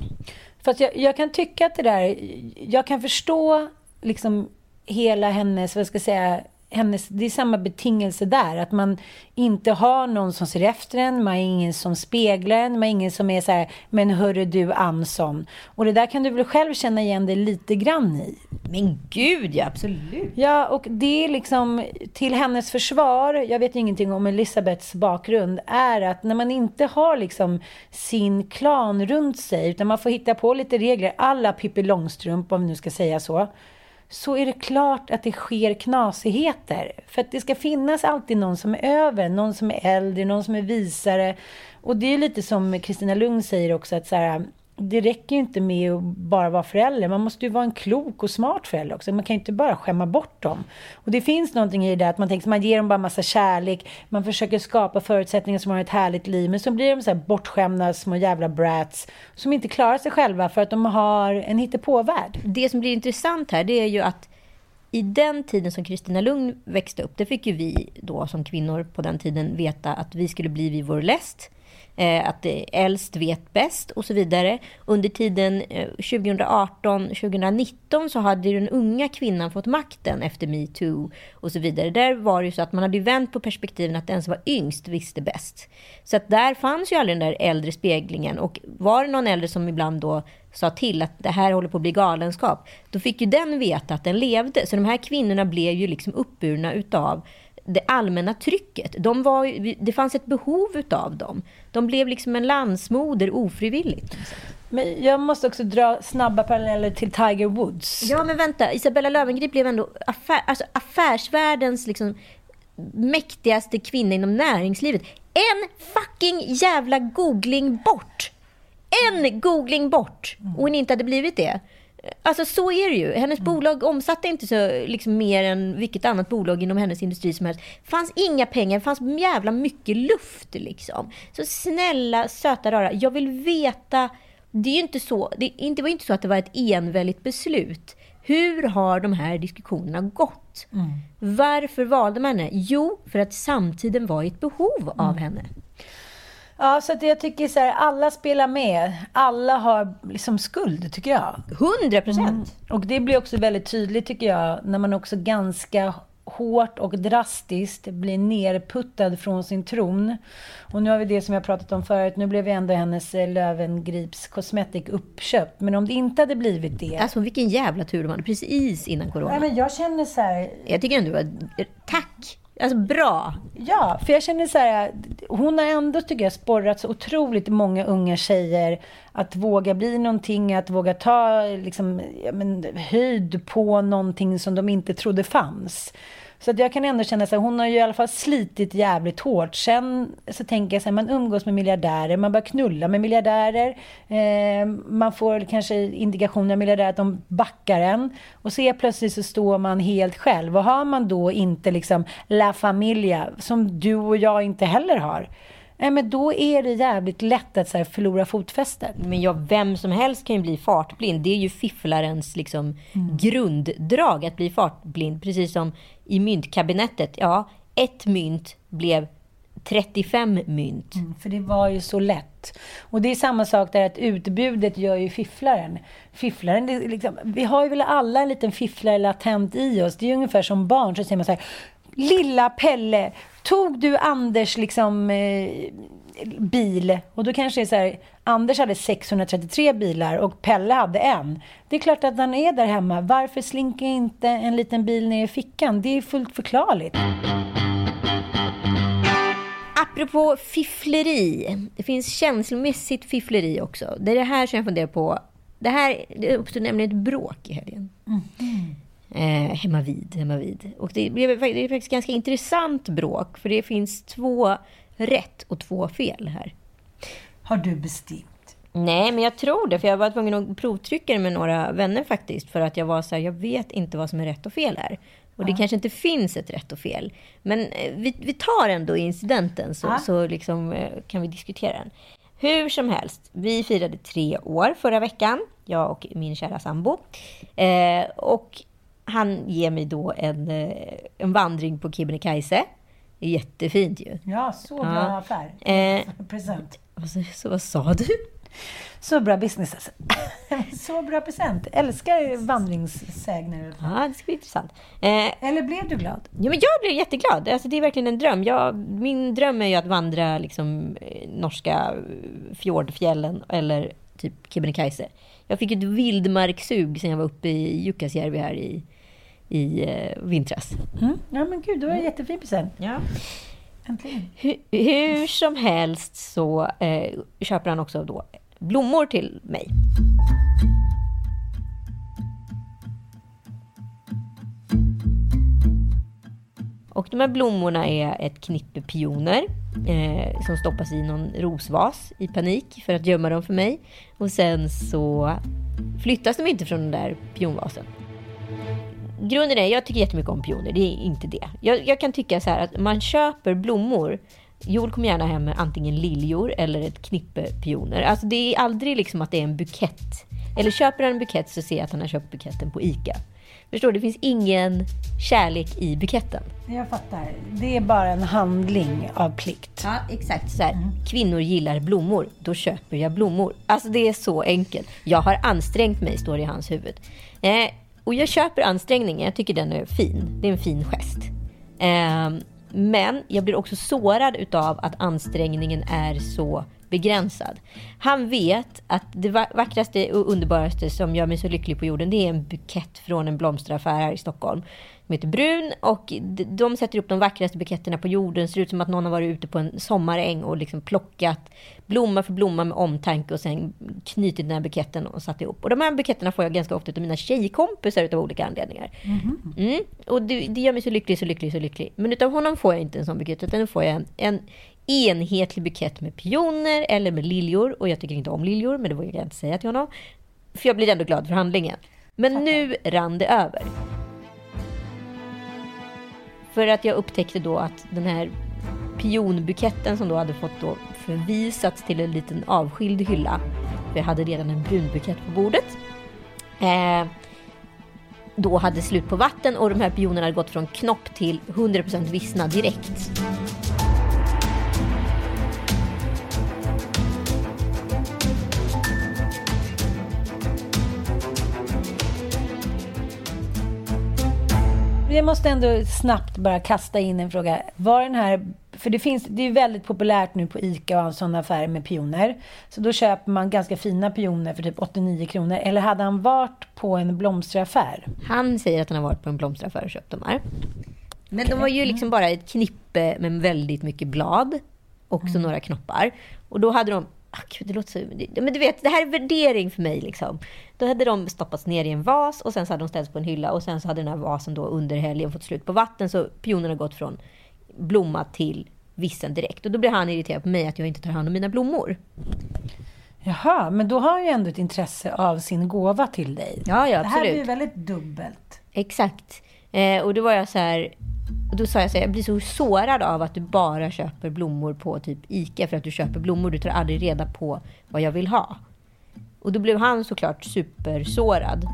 B: Fast jag, jag kan tycka att det där, jag kan förstå liksom hela hennes, vad ska jag säga, hennes, det är samma betingelse där. Att man inte har någon som ser efter en, man har ingen som speglar en, man har ingen som är så här, men hörru du Anson. Och det där kan du väl själv känna igen dig lite grann i?
A: Men gud ja, absolut.
B: Ja, och det är liksom till hennes försvar, jag vet ju ingenting om Elisabeths bakgrund, är att när man inte har liksom sin klan runt sig, utan man får hitta på lite regler, alla Pippi Långstrump om vi nu ska säga så så är det klart att det sker knasigheter. För att det ska finnas alltid någon som är över, någon som är äldre, någon som är visare. Och det är lite som Kristina Lund säger också, att så här, det räcker ju inte med att bara vara förälder. Man måste ju vara en klok och smart förälder också. Man kan ju inte bara skämma bort dem. Och det finns någonting i det att man tänker att man ger dem bara massa kärlek. Man försöker skapa förutsättningar som har ett härligt liv. Men så blir de så här bortskämda små jävla brats. Som inte klarar sig själva för att de har en hittepåvärld.
A: Det som blir intressant här det är ju att i den tiden som Kristina Lugn växte upp, det fick ju vi då som kvinnor på den tiden veta att vi skulle bli vid vår läst Eh, att äldst vet bäst och så vidare. Under tiden eh, 2018-2019 så hade den unga kvinnan fått makten efter metoo och så vidare. Där var det ju så att man hade vänt på perspektiven att den som var yngst visste bäst. Så att där fanns ju aldrig den där äldre speglingen och var det någon äldre som ibland då sa till att det här håller på att bli galenskap, då fick ju den veta att den levde. Så de här kvinnorna blev ju liksom uppburna utav det allmänna trycket. De var, det fanns ett behov utav dem. De blev liksom en landsmoder ofrivilligt.
B: Men jag måste också dra snabba paralleller till Tiger Woods.
A: Ja, men vänta. Isabella Löwengrip blev ändå affär, alltså affärsvärldens liksom mäktigaste kvinna inom näringslivet. En fucking jävla googling bort en googling bort och hon inte hade blivit det. Alltså så är det ju. Hennes bolag omsatte inte så liksom, mer än vilket annat bolag inom hennes industri som helst. Det fanns inga pengar, det fanns jävla mycket luft liksom. Så snälla, söta rara, jag vill veta. Det är inte så, det, inte, var inte så att det var ett enväldigt beslut. Hur har de här diskussionerna gått? Varför valde man henne? Jo, för att samtiden var i ett behov av henne.
B: Ja, så att jag tycker så här, alla spelar med. Alla har liksom skuld, tycker jag.
A: 100 procent.
B: Och det blir också väldigt tydligt, tycker jag, när man också ganska hårt och drastiskt blir nerputtad från sin tron. Och nu har vi det som jag pratat om förut. Nu blev ju ändå hennes eh, Lövengrips Cosmetic uppköpt. Men om det inte hade blivit det.
A: Alltså vilken jävla tur de hade precis innan corona.
B: Nej, men jag känner så här.
A: Jag tycker ändå att, tack! Alltså bra!
B: Ja, för jag känner så här, hon har ändå tycker jag sporrat så otroligt många unga tjejer att våga bli någonting, att våga ta liksom, ja, men, höjd på någonting som de inte trodde fanns. Så att jag kan ändå känna så här, hon har ju i alla fall slitit jävligt hårt. Sen så tänker jag så här, man umgås med miljardärer, man börjar knulla med miljardärer. Eh, man får kanske indikationer av miljardärer att de backar en. Och så helt plötsligt så står man helt själv. Och har man då inte liksom La Familia, som du och jag inte heller har. Nej, men då är det jävligt lätt att så här, förlora fotfästet.
A: Men ja, vem som helst kan ju bli fartblind. Det är ju fifflarens liksom, grunddrag att bli fartblind. Precis som i myntkabinettet. Ja, ett mynt blev 35 mynt.
B: Mm, för det var ju så lätt. Och det är samma sak där att utbudet gör ju fifflaren. Fifflaren, liksom, vi har ju väl alla en liten fifflare latent i oss. Det är ju ungefär som barn, så säger man så här. Lilla Pelle, tog du Anders liksom eh, bil? Och då kanske det är så här, Anders hade 633 bilar och Pelle hade en. Det är klart att han är där hemma. Varför slinker inte en liten bil ner i fickan? Det är fullt förklarligt.
A: Apropå fiffleri. Det finns känslomässigt fiffleri också. Det är det här som jag funderar på. Det här det uppstod nämligen ett bråk i helgen. Eh, hemma vid, hemma vid. Och det, blev, det är faktiskt ganska intressant bråk. För det finns två rätt och två fel här.
B: Har du bestämt?
A: Nej, men jag tror det. För jag var tvungen att provtrycka det med några vänner faktiskt. För att jag var så här, jag vet inte vad som är rätt och fel här. Och det
B: Ja.
A: kanske inte finns ett rätt och fel. Men eh, vi, vi tar ändå incidenten så,
B: Ja.
A: så liksom, eh, kan vi diskutera den. Hur som helst, vi firade tre år förra veckan. Jag och min kära sambo. Eh, och han ger mig då en, eh, en vandring på Kebnekaise. Jättefint ju.
B: Ja, så bra
A: Ja.
B: affär.
A: Eh,
B: Present.
A: sa- så, vad sa du?
B: Så bra business alltså. Så bra present. Älskar vandringssägner.
A: Ja, det ska bli intressant. Eh,
B: Eller blev du glad?
A: Ja, men jag blev jätteglad. Alltså, det är verkligen en dröm. Jag, min dröm är ju att vandra liksom, eh, norska fjordfjällen eller typ Kebnekaise. Jag fick ett vildmarkssug sen jag var uppe i Jukkasjärvi här i, i eh, vintras.
B: Mm. Ja men gud, det var en jättefin present.
A: Ja.
B: Äntligen.
A: Hur, hur som helst så eh, köper han också då blommor till mig. Och de här blommorna är ett knippe pioner eh, som stoppas i någon rosvas i panik för att gömma dem för mig. Och sen så flyttas de inte från den där pionvasen. Grunden är, jag tycker jättemycket om pioner, det är inte det. Jag, jag kan tycka så här att man köper blommor Joel kommer gärna hem med antingen liljor eller ett knippe pioner. Alltså det är aldrig liksom att det är en bukett. Eller köper han en bukett så ser jag att han har köpt buketten på ICA. Förstår du? Det finns ingen kärlek i buketten.
B: Jag fattar. Det är bara en handling av plikt.
A: Ja, exakt. Så här, Kvinnor gillar blommor, då köper jag blommor. Alltså det är så enkelt. Jag har ansträngt mig, står det i hans huvud. Eh, och jag köper ansträngningen, jag tycker den är fin. Det är en fin gest. Eh, men jag blir också sårad utav att ansträngningen är så begränsad. Han vet att det vackraste och underbaraste som gör mig så lycklig på jorden, det är en bukett från en blomsteraffär här i Stockholm. De heter Brun och de sätter upp de vackraste buketterna på jorden. Det ser ut som att någon har varit ute på en sommaräng och liksom plockat blomma för blomma med omtanke och sen knutit den här buketten och satt ihop. Och de här buketterna får jag ganska ofta av mina tjejkompisar utav olika anledningar. Mm. Och det, det gör mig så lycklig, så lycklig, så lycklig. Men utav honom får jag inte en sån bukett, utan då får jag en, en enhetlig bukett med pioner eller med liljor. Och jag tycker inte om liljor, men det vågar jag inte säga till honom. För jag blir ändå glad för handlingen. Men nu rann det över. För att jag upptäckte då att den här pionbuketten som då hade fått då förvisats till en liten avskild hylla. För jag hade redan en brunbukett på bordet. Eh, då hade slut på vatten och de här pionerna hade gått från knopp till 100% vissna direkt.
B: Jag måste ändå snabbt bara kasta in en fråga. Var den här, för det, finns, det är väldigt populärt nu på ICA och sådana affärer med pioner. Så då köper man ganska fina pioner för typ 89 kronor. Eller hade han varit på en blomsteraffär?
A: Han säger att han har varit på en blomsteraffär och köpt de här. Men de var ju liksom bara ett knippe med väldigt mycket blad. Och så några knoppar. Och då hade de Ah, Gud, det låter så... Men du vet, det här är värdering för mig. Liksom. Då hade de stoppats ner i en vas och sen så hade de ställts på en hylla och sen så hade den här vasen då under helgen fått slut på vatten så pionerna gått från blomma till vissen direkt. Och då blir han irriterad på mig att jag inte tar hand om mina blommor.
B: Jaha, men då har han ju ändå ett intresse av sin gåva till dig.
A: Ja, ja,
B: Det här
A: absolut.
B: blir väldigt dubbelt.
A: Exakt. Eh, och då var jag så här... Och då sa jag så här, jag blir så sårad av att du bara köper blommor på typ ICA för att du köper blommor. Du tar aldrig reda på vad jag vill ha. Och då blev han såklart supersårad.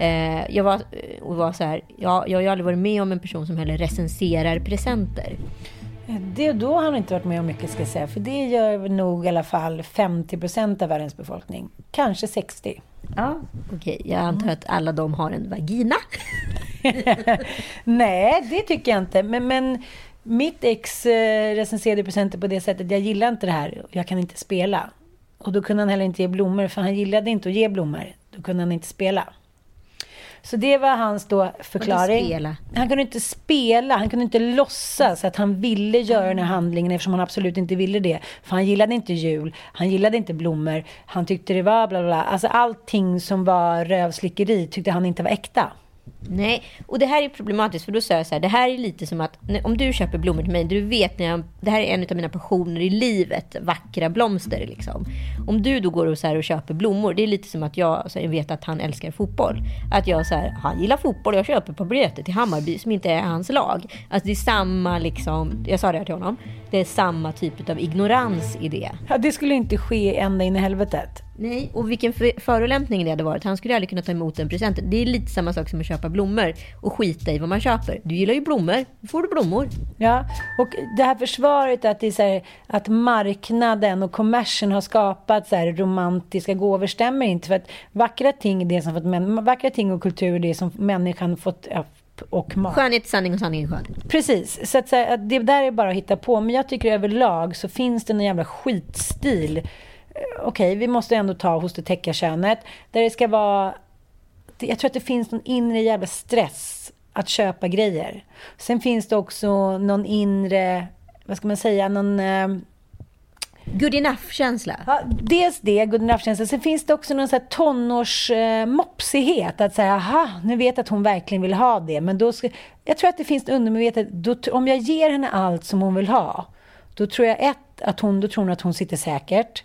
A: Eh, jag var, och var så här, ja, jag har ju aldrig varit med om en person som heller recenserar presenter.
B: Det, då har han inte varit med om mycket ska jag säga. För det gör nog i alla fall 50 procent av världens befolkning. Kanske 60.
A: Ja, okej. Jag antar att alla de har en vagina.
B: Nej, det tycker jag inte. Men, men mitt ex eh, recenserade presenter på det sättet. Jag gillar inte det här. Jag kan inte spela. Och då kunde han heller inte ge blommor. För han gillade inte att ge blommor. Då kunde han inte spela. Så det var hans då förklaring. Han kunde inte spela, han kunde inte låtsas att han ville göra den här handlingen eftersom han absolut inte ville det. För han gillade inte jul, han gillade inte blommor, han tyckte det var bla bla bla. Alltså allting som var rövslickeri tyckte han inte var äkta.
A: Nej, och det här är problematiskt för då sa jag så här, det här är lite som att om du köper blommor till mig, du vet när jag, det här är en av mina passioner i livet, vackra blomster liksom. Om du då går och, så här och köper blommor, det är lite som att jag alltså, så här, vet att han älskar fotboll. Att jag så här, han gillar fotboll, jag köper ett par biljetter till Hammarby som inte är hans lag. Alltså det är samma liksom, jag sa det här till honom, det är samma typ av ignorans i det.
B: Ja, det skulle inte ske ända in i helvetet.
A: Nej, och vilken för- förolämpning det hade varit. Han skulle aldrig kunna ta emot en present. Det är lite samma sak som att köpa blommor och skita i vad man köper. Du gillar ju blommor, då får du blommor.
B: Ja, och det här försvaret att, det är så här, att marknaden och kommersen har skapat så här romantiska gåvor stämmer inte. För att vackra ting, är det som fått, vackra ting och kultur är det som människan fått ja, och mat.
A: Skönhet sanning och sanning är skön.
B: Precis, så att, säga, att det där är bara att hitta på. Men jag tycker överlag så finns det en jävla skitstil. Eh, Okej, vi måste ändå ta hos det täckarkönet. Där det ska vara... Jag tror att det finns någon inre jävla stress att köpa grejer. Sen finns det också någon inre, vad ska man säga, någon... Eh,
A: Good enough-känsla.
B: Ja, dels det, good enough-känsla. Sen finns det också någon sån här tonårsmopsighet. Eh, att säga, aha, nu vet jag att hon verkligen vill ha det. Men då ska, jag tror att det finns undermedvetet. Om jag ger henne allt som hon vill ha. Då tror jag ett, att hon, då tror hon att hon sitter säkert.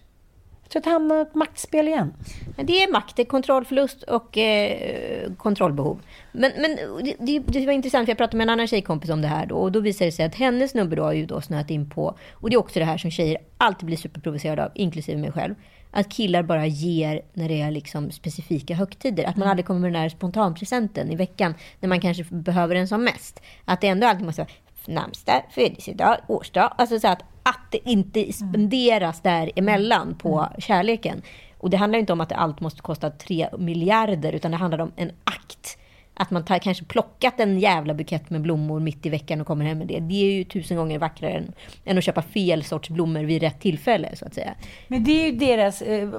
B: Tror att det hamnar ett maktspel igen.
A: Men det är makt, det är kontrollförlust och eh, kontrollbehov. Men, men det, det, det var intressant, för jag pratade med en annan tjejkompis om det här då, och då visade det sig att hennes snubbe då har ju då snöat in på, och det är också det här som tjejer alltid blir superprovocerade av, inklusive mig själv, att killar bara ger när det är liksom specifika högtider. Att man aldrig kommer med den där spontanpresenten i veckan när man kanske behöver den som mest. Att det ändå alltid måste vara namnsdag, födelsedag, årsdag. Alltså så att, att det inte spenderas däremellan på kärleken. Och det handlar inte om att allt måste kosta tre miljarder, utan det handlar om en akt. Att man tar, kanske plockat en jävla bukett med blommor mitt i veckan och kommer hem med det. Det är ju tusen gånger vackrare än, än att köpa fel sorts blommor vid rätt tillfälle, så att säga.
B: Men det är ju deras, eh,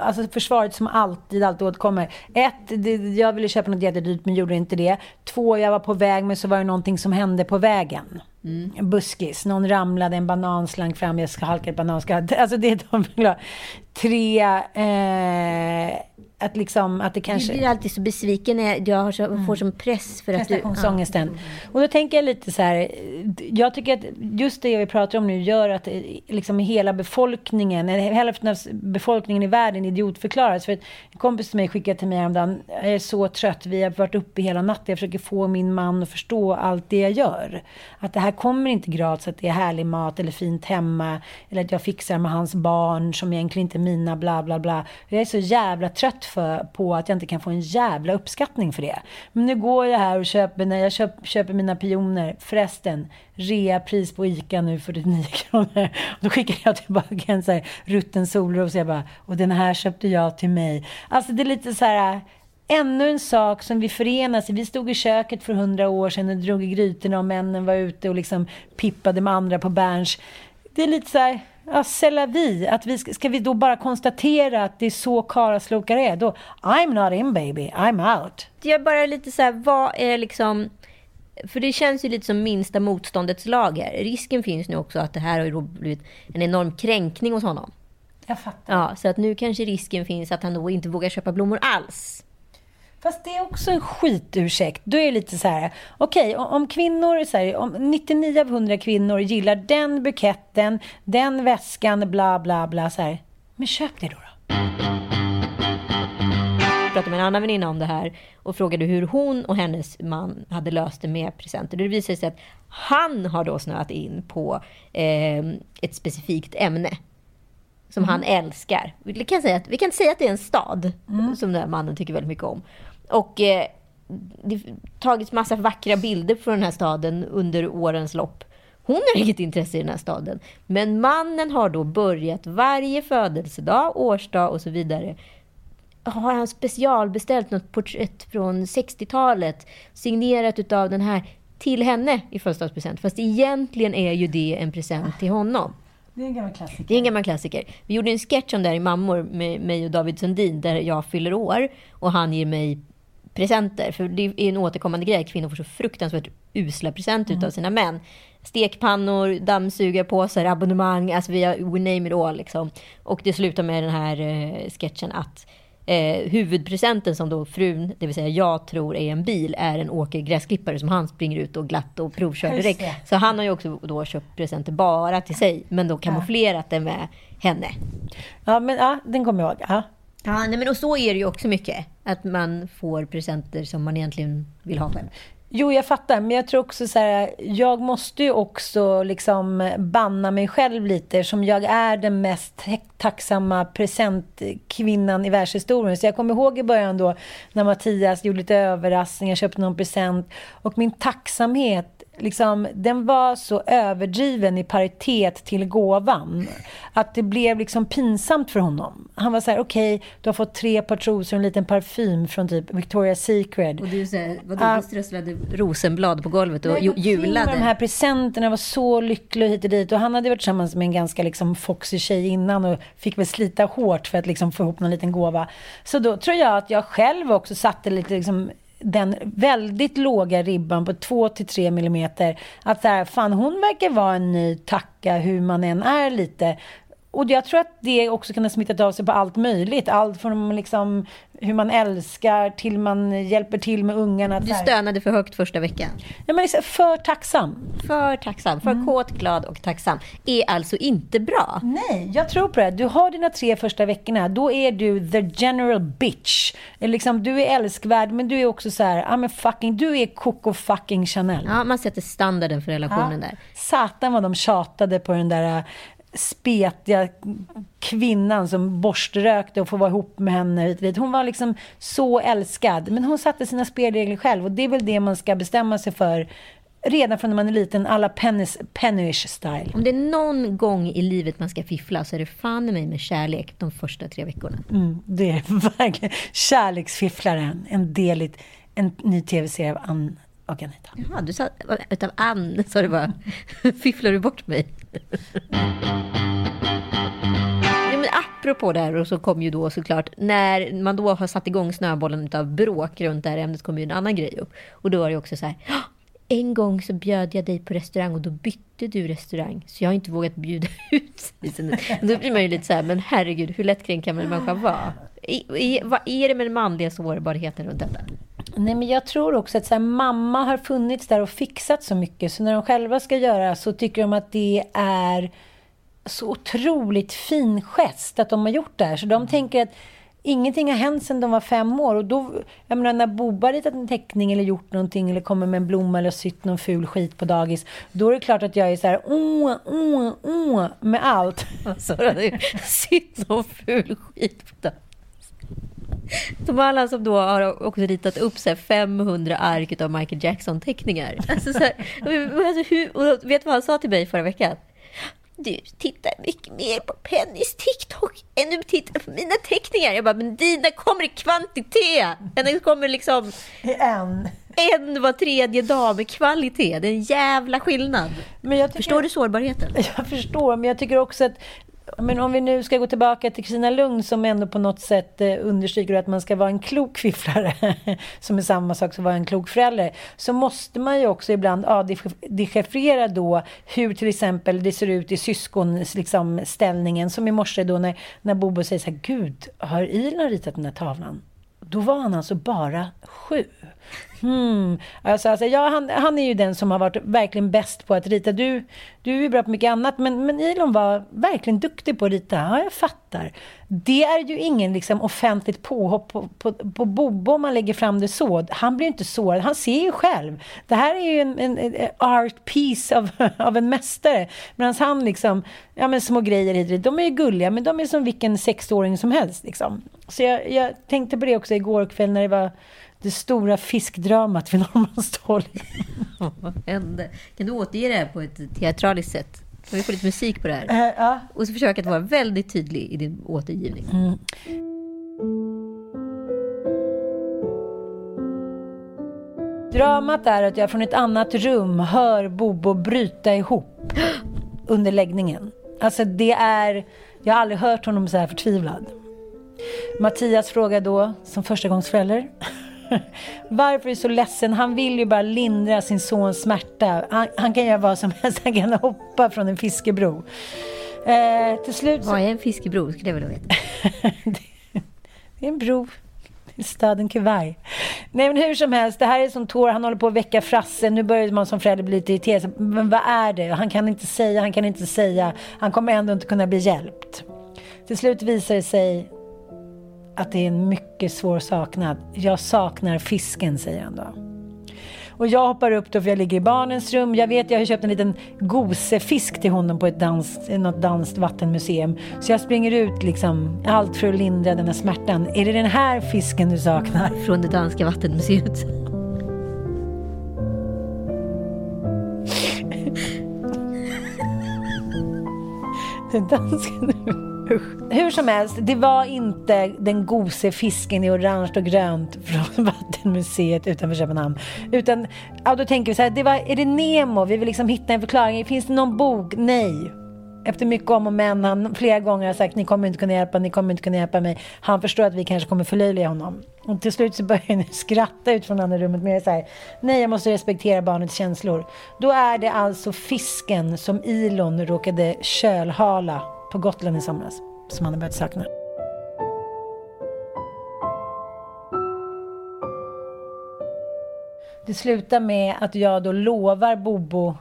B: alltså försvaret som alltid, alltid återkommer. Ett, det, jag ville köpa något jättedyrt men gjorde inte det. Två, jag var på väg men så var det någonting som hände på vägen. buskis. Någon ramlade, en banan slank fram, jag halkade bananskal. Alltså det är de vill ha. Tre, eh, att liksom, att det kanske...
A: Du blir alltid så besviken när jag så, får som press för att du...
B: Prestationsångesten. Och då tänker jag lite så här, jag tycker att just det vi pratar om nu gör att eh, liksom hela befolkningen, hälften av befolkningen i världen idiotförklaras. För en kompis till mig skickade till mig häromdagen, jag är så trött, vi har varit uppe hela natten, jag försöker få min man att förstå allt det jag gör. Att det här kommer inte gratis, att det är härlig mat eller fint hemma, eller att jag fixar med hans barn som egentligen inte är mina, bla bla bla. Jag är så jävla trött för, på att jag inte kan få en jävla uppskattning för det. Men nu går jag här och köper, när jag köp, köper mina pioner, förresten, reapris på ICA nu 49 typ kronor. Då skickar jag tillbaka en så här rutten solros och jag bara, och den här köpte jag till mig. Alltså det är lite så här, Ännu en sak som vi förenas i. Vi stod i köket för hundra år sedan och drog i grytorna och männen var ute och liksom pippade med andra på Berns. Det är lite så här, ja, vi. Att vi ska, ska vi då bara konstatera att det är så karlaslokar är? Då, I'm not in baby, I'm out.
A: Jag bara lite så här, vad är liksom... För det känns ju lite som minsta motståndets lag här. Risken finns nu också att det här har ju blivit en enorm kränkning hos honom.
B: Jag fattar.
A: Ja, så att nu kanske risken finns att han då inte vågar köpa blommor alls.
B: Fast det är också en skitursäkt. Då är det lite så här, okej, okay, om kvinnor, så här, om 99 av 100 kvinnor gillar den buketten, den väskan, bla bla bla, så här, men köp det då. då.
A: Jag pratade med en annan väninna om det här och frågade hur hon och hennes man hade löst det med presenter. Det visade sig att han har då snöat in på eh, ett specifikt ämne som mm. han älskar. Vi kan, säga att, vi kan säga att det är en stad mm. som den här mannen tycker väldigt mycket om. Och eh, det har tagits massa vackra bilder från den här staden under årens lopp. Hon har inget intresse i den här staden. Men mannen har då börjat varje födelsedag, årsdag och så vidare har han specialbeställt något porträtt från 60-talet signerat utav den här till henne i födelsedagspresent. Fast egentligen är ju det en present till honom.
B: Det är en gammal klassiker.
A: Det är en gammal klassiker. Vi gjorde en sketch om det här i Mammor med mig och David Sundin där jag fyller år och han ger mig presenter. För det är en återkommande grej. Kvinnor får så fruktansvärt usla presenter mm. av sina män. Stekpannor, dammsugarpåsar, abonnemang, alltså vi har, we name it all. Liksom. Och det slutar med den här eh, sketchen att eh, huvudpresenten som då frun, det vill säga jag tror är en bil, är en Åker gräsklippare som han springer ut och glatt och provkör direkt. Så han har ju också då köpt presenter bara till sig, men då kamouflerat det med henne.
B: Ja, men ja, den kommer jag ihåg. Ja.
A: Ja, nej, men och så är det ju också mycket. Att man får presenter som man egentligen vill ha själv.
B: Jo, jag fattar. Men jag tror också så här, jag måste ju också liksom banna mig själv lite som jag är den mest tacksamma presentkvinnan i världshistorien. Så jag kommer ihåg i början då när Mattias gjorde lite överraskningar, köpte någon present och min tacksamhet liksom, den var så överdriven i paritet till gåvan. Att det blev liksom pinsamt för honom. Han var så här, okej, okay, du har fått tre par trosor och en liten parfym från typ Victoria's Secret.
A: Och du, så här, vadå, uh, du strösslade rosenblad på golvet och nej, julade?
B: de här presenterna var så lycklig hit och dit. Och han hade varit tillsammans med en ganska liksom foxig tjej innan och fick väl slita hårt för att liksom få ihop någon liten gåva. Så då tror jag att jag själv också satte lite liksom den väldigt låga ribban på 2-3 millimeter. Att så här, fan hon verkar vara en ny tacka hur man än är lite. Och jag tror att det också kan ha smittat av sig på allt möjligt. Allt från liksom hur man älskar till man hjälper till med ungarna.
A: Du stönade för högt första veckan.
B: Ja, men liksom för tacksam.
A: För tacksam. För mm. kåt, glad och tacksam. Är alltså inte bra.
B: Nej, jag tror på det. Du har dina tre första veckorna. Då är du the general bitch. Liksom, du är älskvärd, men du är också så här, ah, men fucking, du är Coco fucking Chanel.
A: Ja, man sätter standarden för relationen ja. där.
B: Satan vad de tjatade på den där spetiga kvinnan som borströkte och får vara ihop med henne. Hon var liksom så älskad. Men hon satte sina spelregler själv och det är väl det man ska bestämma sig för redan från när man är liten, alla pennish style.
A: Om det är någon gång i livet man ska fiffla så är det fan i mig med kärlek de första tre veckorna.
B: Mm, det är verkligen kärleksfifflaren, en del i en ny tv-serie av Ann och Anita.
A: Jaha, du sa utav Ann, sa du bara. Fifflar du bort mig? ja, men apropå det här, och så kom ju då såklart, när man då har satt igång snöbollen av bråk runt det här ämnet, kommer ju en annan grej upp. Och då var det också så här, En gång så bjöd jag dig på restaurang och då bytte du restaurang. Så jag har inte vågat bjuda ut dig. Då blir man ju lite så här, men herregud, hur lättkränkt kan en människa vara? I, i, vad är det med den manliga sårbarheten runt detta?
B: Nej, men jag tror också att så här, mamma har funnits där och fixat så mycket. Så när de själva ska göra så tycker de att det är så otroligt fin gest att de har gjort det här. Så de tänker att ingenting har hänt sedan de var fem år. Och då, jag menar, när Boba ritat en teckning eller gjort någonting eller kommer med en blomma eller sytt någon ful skit på dagis. Då är det klart att jag är så här, åh, åh, åh, med allt.
A: Så sytt någon ful skit på dagis. Som alla som då har också ritat upp så 500 ark av Michael Jackson-teckningar. Alltså så här, alltså hur, och vet du vad han sa till mig förra veckan? Du tittar mycket mer på Pennys TikTok än du tittar på mina teckningar. Jag bara, men dina kommer i kvantitet. Den kommer liksom...
B: En.
A: En var tredje dag med kvalitet. Det är en jävla skillnad. Men jag tycker, förstår du sårbarheten?
B: Jag förstår, men jag tycker också att men om vi nu ska gå tillbaka till Kristina Lugn som ändå på något sätt eh, understryker att man ska vara en klok fifflare, som är samma sak som att vara en klok förälder, så måste man ju också ibland ja, dechiffrera då hur till exempel det ser ut i syskonställningen, liksom, som i morse då när, när Bobo säger så här, Gud, har Ilan ritat den här tavlan? Då var han alltså bara sju. Hmm. Alltså, alltså, ja, han, han är ju den som har varit verkligen bäst på att rita. Du, du är bra på mycket annat, men, men Elon var verkligen duktig på att rita. Ja, jag fattar. Det är ju ingen liksom, offentligt påhopp på, på, på Bobo om man lägger fram det så. Han blir inte sårad, han ser ju själv. Det här är ju en, en, en art piece av, av en mästare. Medan han liksom, ja men små grejer hit De är ju gulliga, men de är som vilken sexåring som helst. Liksom. Så jag, jag tänkte på det också igår kväll när det var det stora fiskdramat vid Norrmalmstorg.
A: Vad hände? Kan du återge det här på ett teatraliskt sätt? Kan vi få lite musik på det här?
B: Uh, ja.
A: Och så försöka att vara väldigt tydlig i din återgivning.
B: Mm. Dramat är att jag från ett annat rum hör Bobo bryta ihop under läggningen. Alltså det är... Jag har aldrig hört honom så här förtvivlad. Mattias frågar då, som förstagångsförälder, varför är du så ledsen? Han vill ju bara lindra sin sons smärta. Han, han kan göra vad som helst. Han kan hoppa från en fiskebro. Eh, till slut
A: så... Vad är en fiskebro? Skulle jag vilja veta.
B: det är en bro staden Kuwait. Nej men hur som helst, det här är som tår, han håller på att väcka frassen. Nu börjar man som förälder bli lite irriterad. Men vad är det? Han kan inte säga, han kan inte säga. Han kommer ändå inte kunna bli hjälpt. Till slut visar det sig att det är en mycket svår saknad. Jag saknar fisken, säger han då. Och jag hoppar upp då för jag ligger i barnens rum. Jag vet, jag har köpt en liten gosefisk till honom på ett dans, något danskt vattenmuseum. Så jag springer ut liksom, allt för att lindra den här smärtan. Är det den här fisken du saknar?
A: Från det danska vattenmuseet.
B: det danska nu. Hur som helst, det var inte den gose fisken i orange och grönt från Vattenmuseet utanför Köpenhamn. Utan, ja, då tänker vi så här, det var, är det Nemo? Vi vill liksom hitta en förklaring. Finns det någon bok? Nej. Efter mycket om och men, han flera gånger har sagt ni kommer inte kunna hjälpa, ni kommer inte kunna hjälpa mig. Han förstår att vi kanske kommer förlöjliga honom. Och till slut så börjar ni skratta ut från andra rummet Men jag säger nej jag måste respektera barnets känslor. Då är det alltså fisken som Ilon råkade kölhala på Gotland i somras som han har börjat sakna. Det slutar med att jag då lovar Bobo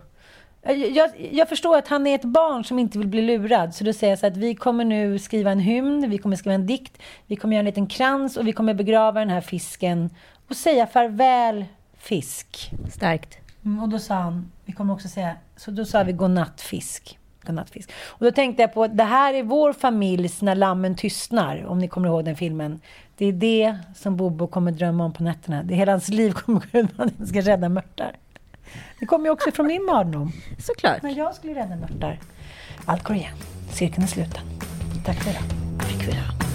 B: jag, jag, förstår att han är ett barn som inte vill bli lurad. Så då säger jag så att vi kommer nu skriva en hymn, vi kommer skriva en dikt, vi kommer göra en liten krans och vi kommer begrava den här fisken och säga farväl fisk.
A: Starkt.
B: Mm, och då sa han, vi kommer också säga, så då sa vi godnatt fisk godnattfisk. Och då tänkte jag på, det här är vår familjs När lammen tystnar, om ni kommer ihåg den filmen. Det är det som Bobo kommer drömma om på nätterna. Det är hela hans liv kommer gå ut på att han ska rädda mörtar. Det kommer ju också från min barndom.
A: Såklart.
B: När jag skulle rädda mörtar. Allt går igen. Cirkeln är sluten. Tack för idag.
A: Tack för idag.